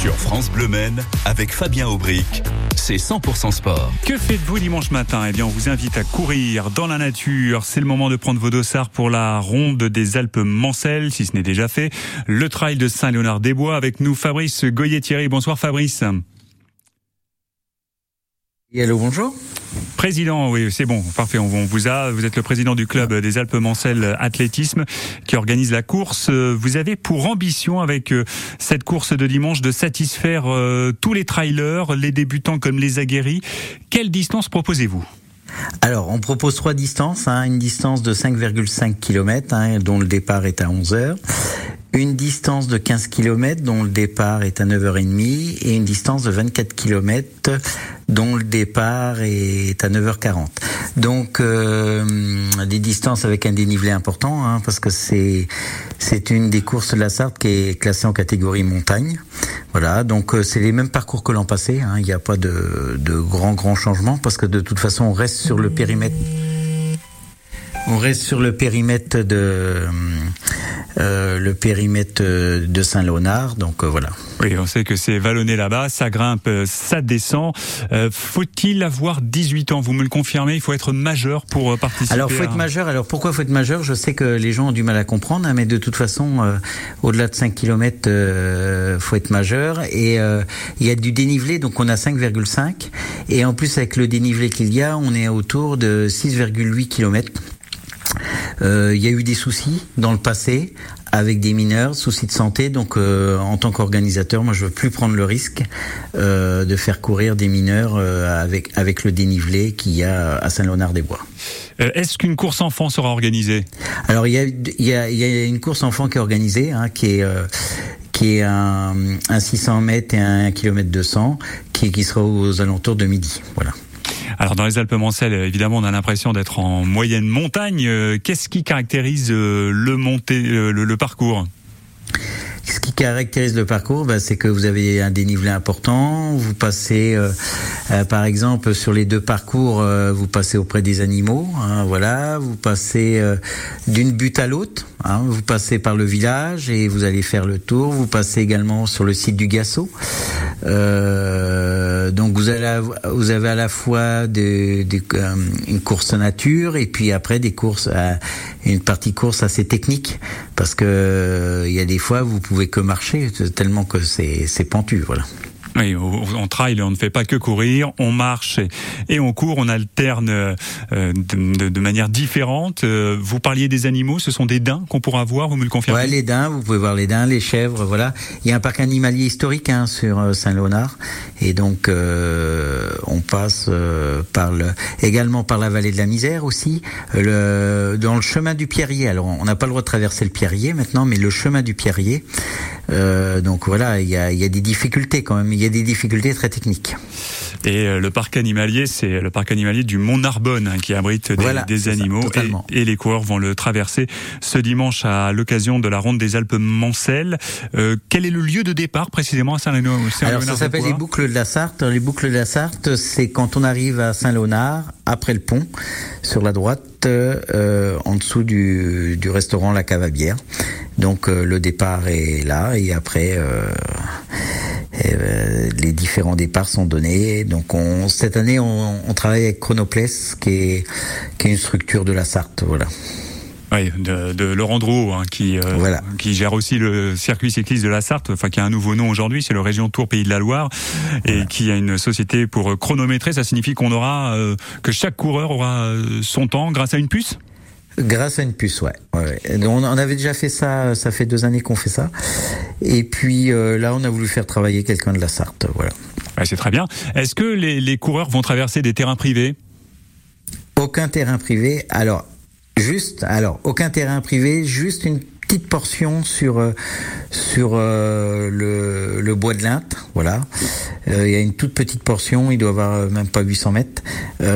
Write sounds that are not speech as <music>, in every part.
Sur France Bleu Men, avec Fabien Aubric, c'est 100% sport. Que faites-vous dimanche matin? Eh bien, on vous invite à courir dans la nature. C'est le moment de prendre vos dossards pour la ronde des Alpes Mancelles, si ce n'est déjà fait. Le trail de Saint-Léonard-des-Bois avec nous, Fabrice Goyer-Thierry. Bonsoir Fabrice. Hello, bonjour. Président, oui, c'est bon, parfait. On vous a. Vous êtes le président du club des Alpes Mancelles Athlétisme qui organise la course. Vous avez pour ambition avec euh, cette course de dimanche de satisfaire euh, tous les trailers, les débutants comme les aguerris. Quelle distance proposez-vous? Alors, on propose trois distances, hein, une distance de 5,5 km, hein, dont le départ est à 11 heures, une distance de 15 km dont le départ est à 9h30 et une distance de 24 km dont le départ est à 9h40. Donc euh, des distances avec un dénivelé important hein, parce que c'est c'est une des courses de la Sarthe qui est classée en catégorie montagne. Voilà, donc euh, c'est les mêmes parcours que l'an passé. Hein. Il n'y a pas de, de grands grands changements parce que de toute façon on reste sur le périmètre. On reste sur le périmètre de le périmètre de Saint-Léonard. Donc euh, voilà. Oui, on sait que c'est vallonné là-bas, ça grimpe, euh, ça descend. faut-il avoir 18 ans? Vous me le confirmez Il faut être majeur pour participer. Alors, faut être majeur. Alors, pourquoi faut être majeur? Je sais que les gens ont du mal à comprendre, hein, mais de toute façon, au-delà de 5 km, euh, faut être majeur. Et il y a du dénivelé, donc on a 5,5. Et en plus, avec le dénivelé qu'il y a, on est autour de 6,8 km. Euh, il y a eu des soucis dans le passé avec des mineurs, soucis de santé. Donc, euh, en tant qu'organisateur, moi, je veux plus prendre le risque euh, de faire courir des mineurs avec avec le dénivelé qu'il y a à Saint-Léonard-des-Bois. Est-ce qu'une course enfant sera organisée? Alors, il y a, il y, a, y a une course enfant qui est organisée, hein, qui est qui est un, un 600 mètres et un km 200, qui, qui sera aux alentours de midi. Voilà. Alors dans les Alpes Mancelles, évidemment, on a l'impression d'être en moyenne montagne. Euh, qu'est-ce qui caractérise euh, le, monté, euh, le, parcours? Ce qui caractérise le parcours, bah, c'est que vous avez un dénivelé important. Vous passez, par exemple, sur les deux parcours, vous passez auprès des animaux. Hein, voilà, vous passez d'une butte à l'autre. Hein, vous passez par le village et vous allez faire le tour. Vous passez également sur le site du Gassot. donc vous, avez à la fois des, une course nature et puis après des courses, une partie course assez technique parce que il y a des fois vous pouvez que marcher tellement que c'est pentu, voilà. Oui, on trail, on ne fait pas que courir, on marche et, on court, on alterne euh, de, manière différente. Euh, vous parliez des animaux, ce sont des daims qu'on pourra voir, vous me le confirmez? Ouais, les daims, vous pouvez voir les daims, les chèvres, voilà. Il y a un parc animalier historique hein, sur euh, Saint-Léonard et donc on passe également par la vallée de la Misère aussi, dans le chemin du Pierrier. Alors on n'a pas le droit de traverser le Pierrier maintenant, mais le chemin du Pierrier. donc voilà, il y a, des difficultés quand même y a des difficultés très techniques. Et euh, le parc animalier, c'est le parc animalier du Mont Narbonne hein, qui abrite des, animaux et, les coureurs vont le traverser ce dimanche à l'occasion de la ronde des Alpes Mancelles. Euh, quel est le lieu de départ précisément à Saint-Léonard Alors ça s'appelle les boucles de la Sarthe. Les boucles de la Sarthe, c'est quand on arrive à Saint-Léonard après le pont sur la droite, euh, en dessous du, du, restaurant La Cavabière. Donc le départ est là et après les différents départs sont donnés. Donc on, cette année, on, on travaille avec Chronopless, qui est, qui est une structure de la Sarthe. Voilà. Oui, de, de Laurent Drouot, hein, qui, euh, voilà. qui gère aussi le circuit cycliste de la Sarthe, enfin qui a un nouveau nom aujourd'hui, c'est le Région Tour Pays de la Loire, et qui a une société pour chronométrer. Ça signifie qu'on aura euh, que chaque coureur aura son temps grâce à une puce? Grâce à une puce, ouais. ouais. On, avait déjà fait ça, ça fait deux années qu'on fait ça. Et puis euh, là, on a voulu faire travailler quelqu'un de la Sarthe, voilà. Ouais, c'est très bien. Est-ce que les, les coureurs vont traverser des terrains privés? Aucun terrain privé. Alors, juste, alors, aucun terrain privé, juste une petite portion sur euh, sur euh, le, le, bois de l'Inte, voilà. il y a une toute petite portion, il doit avoir même pas 800 mètres,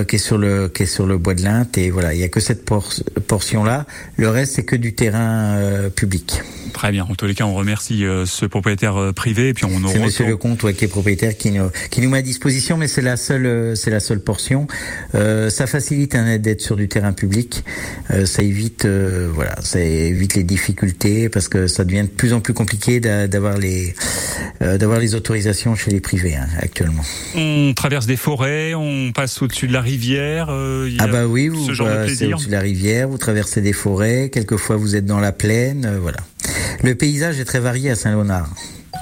qui est sur le qui est sur le bois de l'Inte et voilà, il y a que cette portion là. Le reste c'est que du terrain public. Très bien. En tous les cas, on remercie ce propriétaire privé et puis on C'est Monsieur Lecomte ouais, qui est propriétaire qui nous qui nous met à disposition, mais c'est la seule c'est la seule portion. ça facilite un d'être sur du terrain public. ça évite voilà, ça évite les difficultés parce que ça devient de plus en plus compliqué d'avoir les euh, d'avoir les autorisations chez les privés hein, actuellement. On traverse des forêts, on passe au-dessus de la rivière. Euh, ah bah oui, vous passez au-dessus de la rivière, vous traversez des forêts, quelquefois vous êtes dans la plaine, euh, voilà. Le paysage est très varié à Saint-Léonard.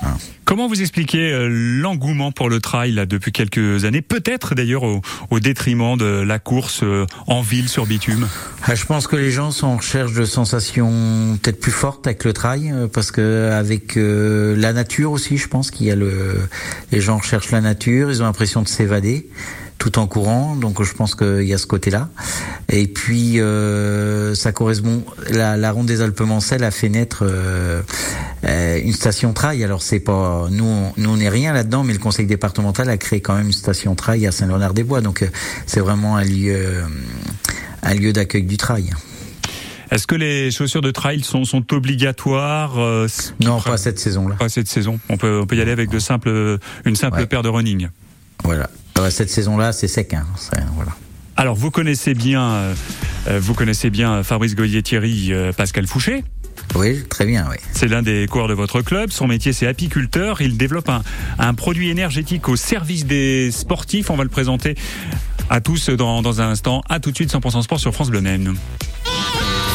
Hein. Comment vous expliquez euh, l'engouement pour le trail depuis quelques années, peut-être d'ailleurs au, détriment de la course euh, en ville sur bitume? Ah, Je pense que les gens sont en recherche de sensations peut-être plus fortes avec le trail, euh, parce que avec la nature aussi, je pense qu'il y a le, les gens recherchent la nature, ils ont l'impression de s'évader tout en courant. Donc je pense qu'il y a ce côté-là. Et puis euh, ça correspond. La, la, ronde des Alpes-Mancelles a fait naître euh, euh, une station trail. Alors c'est pas nous, on, nous on n'est rien là-dedans, mais le conseil départemental a créé quand même une station trail à Saint-Léonard-des-Bois. Donc c'est vraiment un lieu, un lieu d'accueil du trail. Est-ce que les chaussures de trail sont, sont obligatoires Non, pas cette saison-là. Pas cette saison. On peut, on peut y aller avec de simples, une simple paire de running. Voilà. Euh, cette saison-là, c'est sec. Hein. Voilà. Alors, vous connaissez bien, euh, euh, vous connaissez bien Fabrice Goyer-Thierry, Pascal Fouché. Oui, très bien, oui. C'est l'un des coureurs de votre club. Son métier, c'est apiculteur. Il développe un, un, produit énergétique au service des sportifs. On va le présenter à tous dans, dans un instant. À tout de suite, 100% sport sur France Bleu.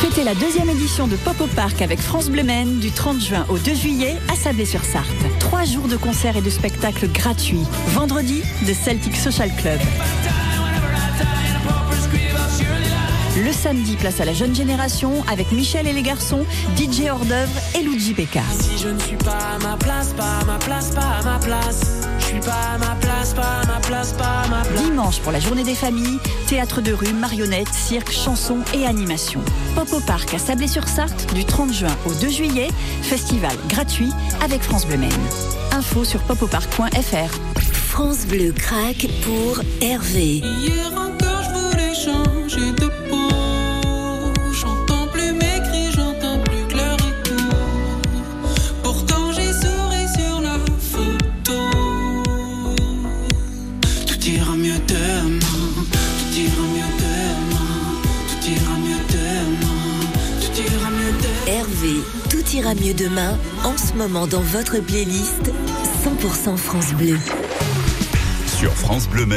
Fêtez la deuxième édition de Pop au Parc avec France Bleu du 30 juin au 2 juillet à Sablé-sur-Sarthe. Trois jours de concerts et de spectacles gratuits. Vendredi, de Celtic Social Club. Le samedi, place à la jeune génération avec Michel et les garçons, DJ hors d'œuvre et Luigi Becca. Si je ne suis pas à ma place, pas à ma place, pas à ma place. Je suis pas à ma place, pas à ma place, pas à ma place. Dimanche pour la journée des familles, théâtre de rue, marionnettes, cirque, chansons et animations. Pop au parc à Sablé-sur-Sarthe du 30 juin au 2 juillet, festival gratuit avec France Bleu Maine. Info sur popoparc.fr. France Bleu craque pour Hervé. Hier encore je voulais changer de ira mieux demain, en ce moment dans votre playlist 100% France Bleu. Sur France Bleu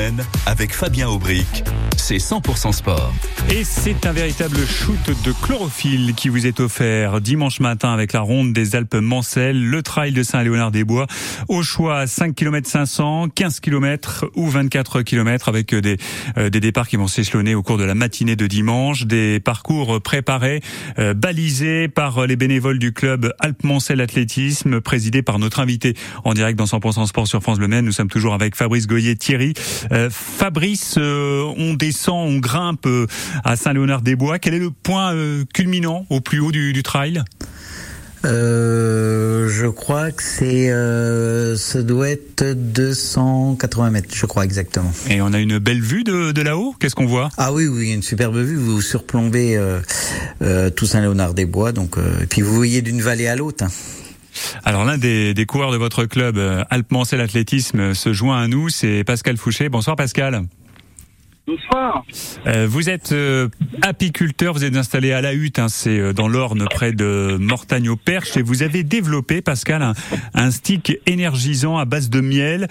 avec Fabien Aubric, c'est 100% sport. Et c'est un véritable shoot de chlorophylle qui vous est offert dimanche matin avec la ronde des Alpes Mancelles, le trail de Saint-Léonard-des-Bois. Au choix 5 km 500, 15 km ou 24 km avec des, euh, des départs qui vont s'échelonner au cours de la matinée de dimanche, des parcours préparés, euh, balisés par les bénévoles du club Alpes Mancelles Athlétisme, présidé par notre invité en direct dans 100% Sport sur France Le Maine. Nous sommes toujours avec Fabrice Goyer-Thierry. Euh, Fabrice, on descend on grimpe euh, à Saint-Léonard-des-Bois. Quel est le point euh, culminant au plus haut du, trail? Euh, je crois que c'est, ça doit être 280 mètres, je crois exactement. Et on a une belle vue de, là-haut? Qu'est-ce qu'on voit? Ah oui, oui, une superbe vue. Vous surplombez tout Saint-Léonard-des-Bois, donc et puis vous voyez d'une vallée à l'autre. Hein. Alors l'un des, des, coureurs de votre club Alpes Mancel Athlétisme se joint à nous, c'est Pascal Fouché. Bonsoir Pascal. Bonsoir. Euh, vous êtes euh, apiculteur, vous êtes installé à la Hutte, hein, c'est euh, dans l'Orne, près de Mortagne-au-Perche, et vous avez développé, Pascal, un, un, stick énergisant à base de miel.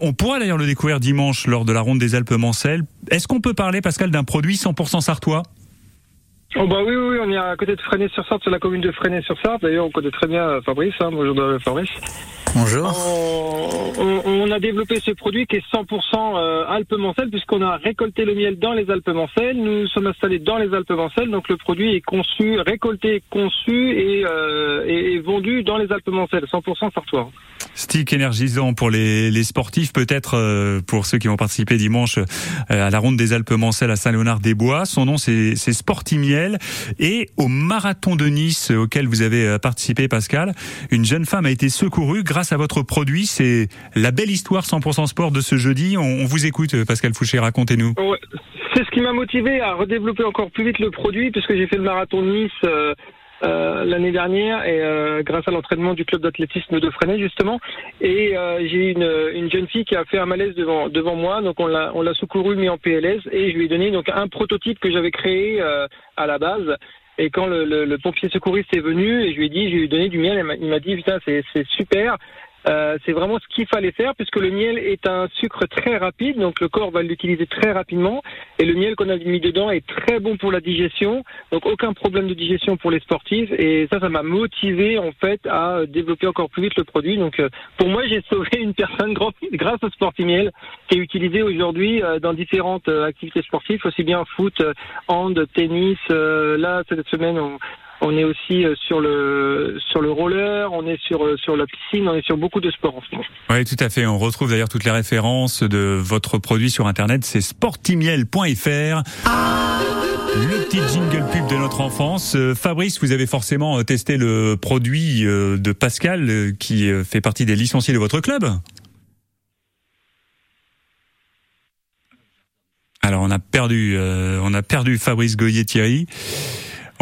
on pourra d'ailleurs le découvrir dimanche lors de la ronde des Alpes-Mancelles. Est-ce qu'on peut parler, Pascal, d'un produit 100% sartois? Oh bah oui, oui, on est à côté de Fresnay-sur-Sarthe, c'est la commune de Fresnay-sur-Sarthe. D'ailleurs, on connaît très bien Fabrice. Hein, bonjour Fabrice. Bonjour. On, a développé ce produit qui est 100% euh, Alpes-Mancelles puisqu'on a récolté le miel dans les Alpes-Mancelles. Nous sommes installés dans les Alpes-Mancelles, donc le produit est conçu, récolté, conçu et, euh, et, vendu dans les Alpes-Mancelles, 100% sartois. Stick énergisant pour les, les sportifs, peut-être euh, pour ceux qui vont participer dimanche euh, à la ronde des Alpes-Mancelles à Saint-Léonard-des-Bois. Son nom, c'est Sportimiel. Et au marathon de Nice auquel vous avez euh, participé, Pascal, une jeune femme a été secourue grâce à votre produit. C'est la belle histoire 100% sport de ce jeudi. On, vous écoute, Pascal Fouché, racontez-nous. C'est ce qui m'a motivé à redévelopper encore plus vite le produit, puisque j'ai fait le marathon de Nice euh, l'année dernière et euh, grâce à l'entraînement du club d'athlétisme de Freinet justement. Et euh, j'ai une, une jeune fille qui a fait un malaise devant devant moi. Donc on l'a on l'a secouru mis en PLS et je lui ai donné donc un prototype que j'avais créé à la base. Et quand le, le, le, pompier secouriste est venu et je lui ai dit, je lui ai donné du miel, il m'a dit putain c'est super, euh, c'est vraiment ce qu'il fallait faire puisque le miel est un sucre très rapide, donc le corps va l'utiliser très rapidement. Et le miel qu'on a mis dedans est très bon pour la digestion, donc aucun problème de digestion pour les sportifs. Et ça, ça m'a motivé en fait à développer encore plus vite le produit. Donc euh, pour moi, j'ai <laughs> sauvé une personne grâce au Sportimiel qui est utilisé aujourd'hui euh, dans différentes activités sportives, aussi bien foot, hand, tennis. là, cette semaine, on, on est aussi euh, sur le sur le roller, on est sur euh, sur la piscine, on est sur beaucoup de sports en ce moment. Oui, tout à fait. On retrouve d'ailleurs toutes les références de votre produit sur internet, c'est sportimiel.fr. Le petit jingle pub de notre enfance. Euh, Fabrice, vous avez forcément testé le produit de Pascal qui fait partie des licenciés de votre club Alors on a perdu, on a perdu Fabrice Goyer-Thierry.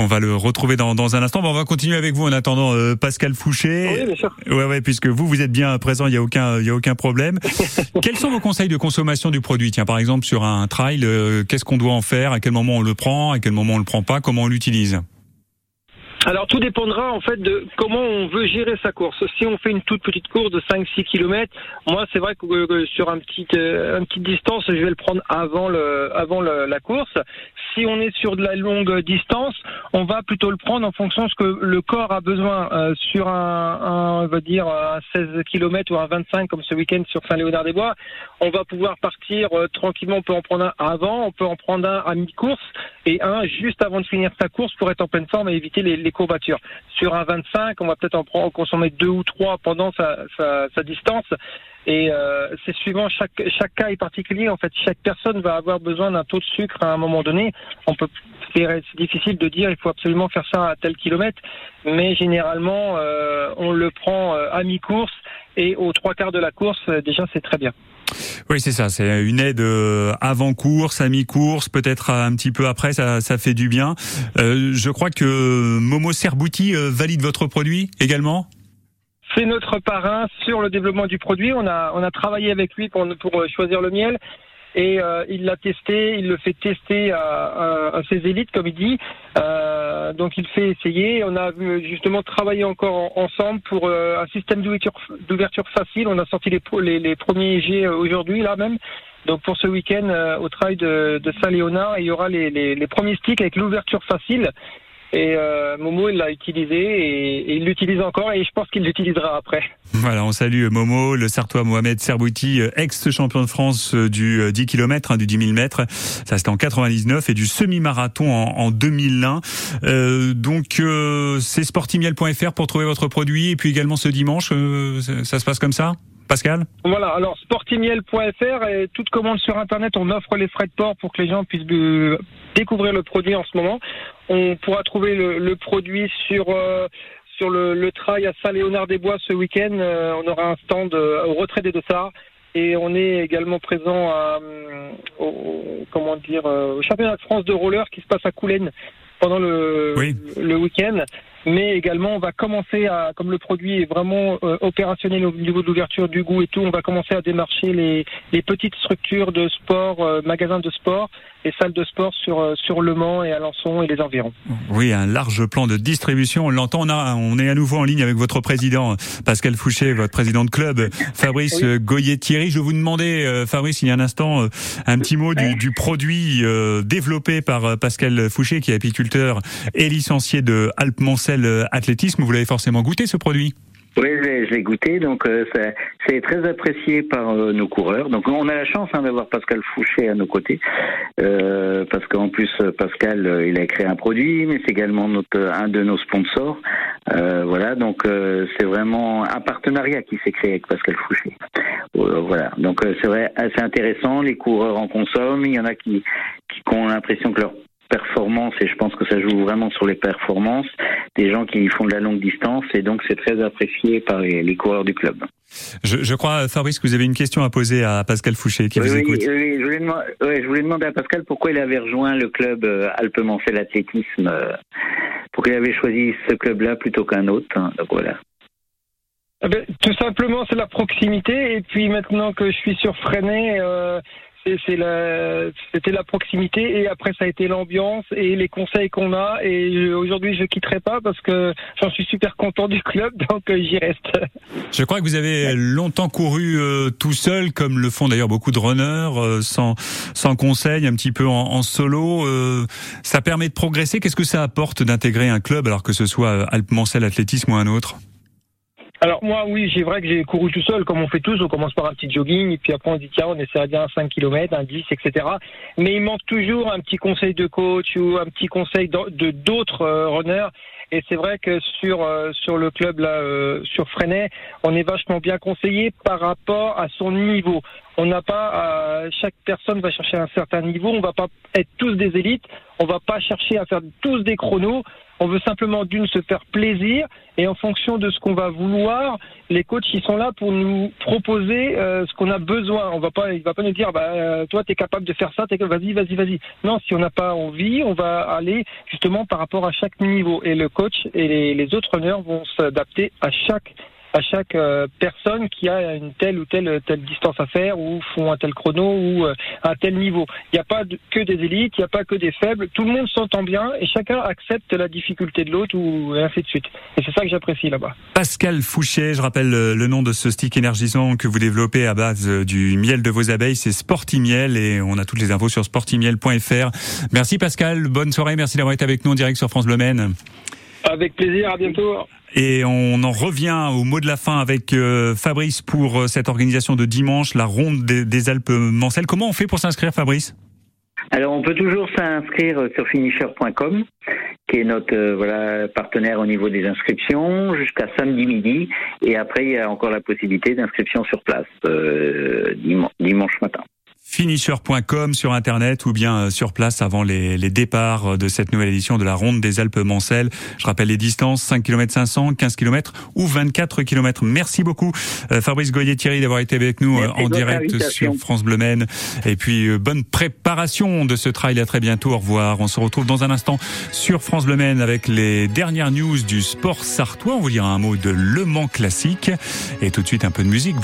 On va le retrouver dans, dans un instant. on va continuer avec vous en attendant euh, Pascal Fouché. Oui, bien sûr. Ouais, ouais, puisque vous, vous êtes bien présent, il y a aucun, il y a aucun problème. <laughs> Quels sont vos conseils de consommation du produit? Tiens, par exemple, sur un trail, euh, qu'est-ce qu'on doit en faire? À quel moment on le prend? À quel moment on le prend pas? Comment on l'utilise? Alors tout dépendra en fait de comment on veut gérer sa course. Si on fait une toute petite course de 5-6 km, moi c'est vrai que sur un petit, euh, une petite distance, je vais le prendre avant, le, avant la course. Si on est sur de la longue distance, on va plutôt le prendre en fonction de ce que le corps a besoin. Euh, sur un, on va dire un 16 km ou un 25 comme ce week-end sur Saint-Léonard-des-Bois, on va pouvoir partir euh, tranquillement. On peut en prendre un avant, on peut en prendre un à mi-course et un juste avant de finir sa course pour être en pleine forme et éviter les Sur un 25, on va peut-être en consommer deux ou trois pendant sa, distance. Et euh, c'est suivant chaque chaque cas est particulier. En fait, chaque personne va avoir besoin d'un taux de sucre à un moment donné. On peut c'est difficile de dire il faut absolument faire ça à tel kilomètre, mais généralement euh, on le prend euh, à mi-course et aux trois quarts de la course déjà c'est très bien. Oui, c'est ça. C'est une aide euh, avant course, à mi-course, peut-être un petit peu après. Ça, ça fait du bien. Euh, je crois que Momo Serbouti euh, valide votre produit également? C'est notre parrain sur le développement du produit. On a, on a travaillé avec lui pour, pour choisir le miel et euh, il l'a testé, il le fait tester à, à, ses élites, comme il dit. Euh, donc il fait essayer. On a justement travaillé encore ensemble pour euh, un système d'ouverture facile. On a sorti les, les, les premiers G aujourd'hui, là même. Donc pour ce week-end au travail de, de Saint-Léonard, il y aura les, les premiers sticks avec l'ouverture facile. Et euh, Momo, il l'a utilisé et, il l'utilise encore et je pense qu'il l'utilisera après. <laughs> Voilà, on salue Momo, le Sartois Mohamed Serbouti, euh, ex-champion de France euh, du 10 km, hein, du 10 000 mètres. Ça c'était en 99 et du semi-marathon en, en 2001. Euh, donc c'est sportimiel.fr pour trouver votre produit et puis également ce dimanche, ça se passe comme ça Pascal? Voilà, alors sportimiel.fr et toute commande sur Internet, on offre les frais de port pour que les gens puissent découvrir le produit en ce moment. On pourra trouver le, produit sur... Euh, sur le, le, trail à Saint-Léonard-des-Bois ce week-end, euh, on aura un stand euh, au retrait des Dossards. Et on est également présent à, au, comment dire, au championnat de France de roller qui se passe à Coulennes pendant le, le week-end mais également on va commencer à, comme le produit est vraiment euh, opérationnel au niveau de l'ouverture du goût et tout, on va commencer à démarcher les, les petites structures de sport, euh, magasins de sport et salles de sport sur euh, sur Le Mans et Alençon et les environs. Oui, un large plan de distribution. On l'entend. On, a, on est à nouveau en ligne avec votre président Pascal Fouché, votre président de club Fabrice Goyer-Thierry. Je vous demandais, Fabrice, il y a un instant, un petit mot du, du produit développé par Pascal Fouché, qui est apiculteur et licencié de Alpes-Mancel Athlétisme, vous l'avez forcément goûté ce produit? Oui, je l'ai goûté, donc euh, c'est très apprécié par euh, nos coureurs. Donc on a la chance hein, d'avoir Pascal Fouché à nos côtés, euh, parce qu'en plus Pascal, il a créé un produit, mais c'est également notre, un de nos sponsors. voilà, donc c'est vraiment un partenariat qui s'est créé avec Pascal Fouché. voilà, donc c'est vrai, assez intéressant. Les coureurs en consomment. Il y en a qui, qui ont l'impression que leur performance et je pense que ça joue vraiment sur les performances des gens qui font de la longue distance et donc c'est très apprécié par les, coureurs du club. Je, je, crois, Fabrice, que vous avez une question à poser à Pascal Fouché qui vous écoute. Oui, je voulais, demander, je voulais, demander, à Pascal pourquoi il avait rejoint le club euh, Alpemancel Athlétisme, euh, pourquoi il avait choisi ce club-là plutôt qu'un autre. Hein, donc voilà. Eh ben, tout simplement, c'est la proximité. Et puis maintenant que je suis sur Freinet, euh, c'était la proximité et après ça a été l'ambiance et les conseils qu'on a. Et aujourd'hui je quitterai pas parce que j'en suis super content du club <laughs> donc euh, j'y reste. Je crois que vous avez longtemps couru euh, tout seul comme le font d'ailleurs beaucoup de runners euh, sans sans conseil un petit peu en, solo. Ça permet de progresser. Qu'est-ce que ça apporte d'intégrer un club alors que ce soit Alpemancel Athlétisme ou un autre? Alors moi oui, c'est vrai que j'ai couru tout seul, comme on fait tous, on commence par un petit jogging, et puis après on dit tiens, on essaie bien un 5 km, un 10, etc. Mais il manque toujours un petit conseil de coach ou un petit conseil de d'autres euh, runners. Et c'est vrai que sur euh, sur le club là, euh, sur Freinet, on est vachement bien conseillé par rapport à son niveau. On n'a pas, chaque personne va chercher un certain niveau. On va pas être tous des élites. On va pas chercher à faire tous des chronos. On veut simplement d'une se faire plaisir et en fonction de ce qu'on va vouloir, les coachs ils sont là pour nous proposer euh, ce qu'on a besoin. On va pas, il va pas nous dire bah euh, toi tu es capable de faire ça, vas-y vas-y vas-y. Non, si on n'a pas envie, on va aller justement par rapport à chaque niveau et le coach et les, les autres runners vont s'adapter à chaque à chaque euh, personne qui a une telle ou telle telle distance à faire ou font un tel chrono ou euh, un tel niveau. Il n'y a pas que des élites, il n'y a pas que des faibles. Tout le monde s'entend bien et chacun accepte la difficulté de l'autre ou ainsi de suite. Et c'est ça que j'apprécie là-bas. Pascal Fouché, je rappelle le nom de ce stick énergisant que vous développez à base du miel de vos abeilles, c'est Sportimiel et on a toutes les infos sur sportimiel.fr. Merci Pascal, bonne soirée, merci d'avoir été avec nous en direct sur France Bleu Maine. Avec plaisir, à bientôt. Et on en revient au mot de la fin avec euh, Fabrice pour euh, cette organisation de dimanche, la ronde des, Alpes Mancelles. Comment on fait pour s'inscrire, Fabrice? Alors on peut toujours s'inscrire sur finisher.com, qui est notre voilà partenaire au niveau des inscriptions jusqu'à samedi midi, et après il y a encore la possibilité d'inscription sur place euh, dimanche matin finisher.com sur internet ou bien euh, sur place avant les, les, départs de cette nouvelle édition de la ronde des Alpes Mancelles. Je rappelle les distances 5 km 500, 15 km ou 24 km. Merci beaucoup euh, Fabrice Goyer-Thierry d'avoir été avec nous euh, en direct sur France Bleu Maine et puis bonne préparation de ce trail à très bientôt. Au revoir. On se retrouve dans un instant sur France Bleu Maine avec les dernières news du sport sartois. On vous dira un mot de Le Mans classique et tout de suite un peu de musique.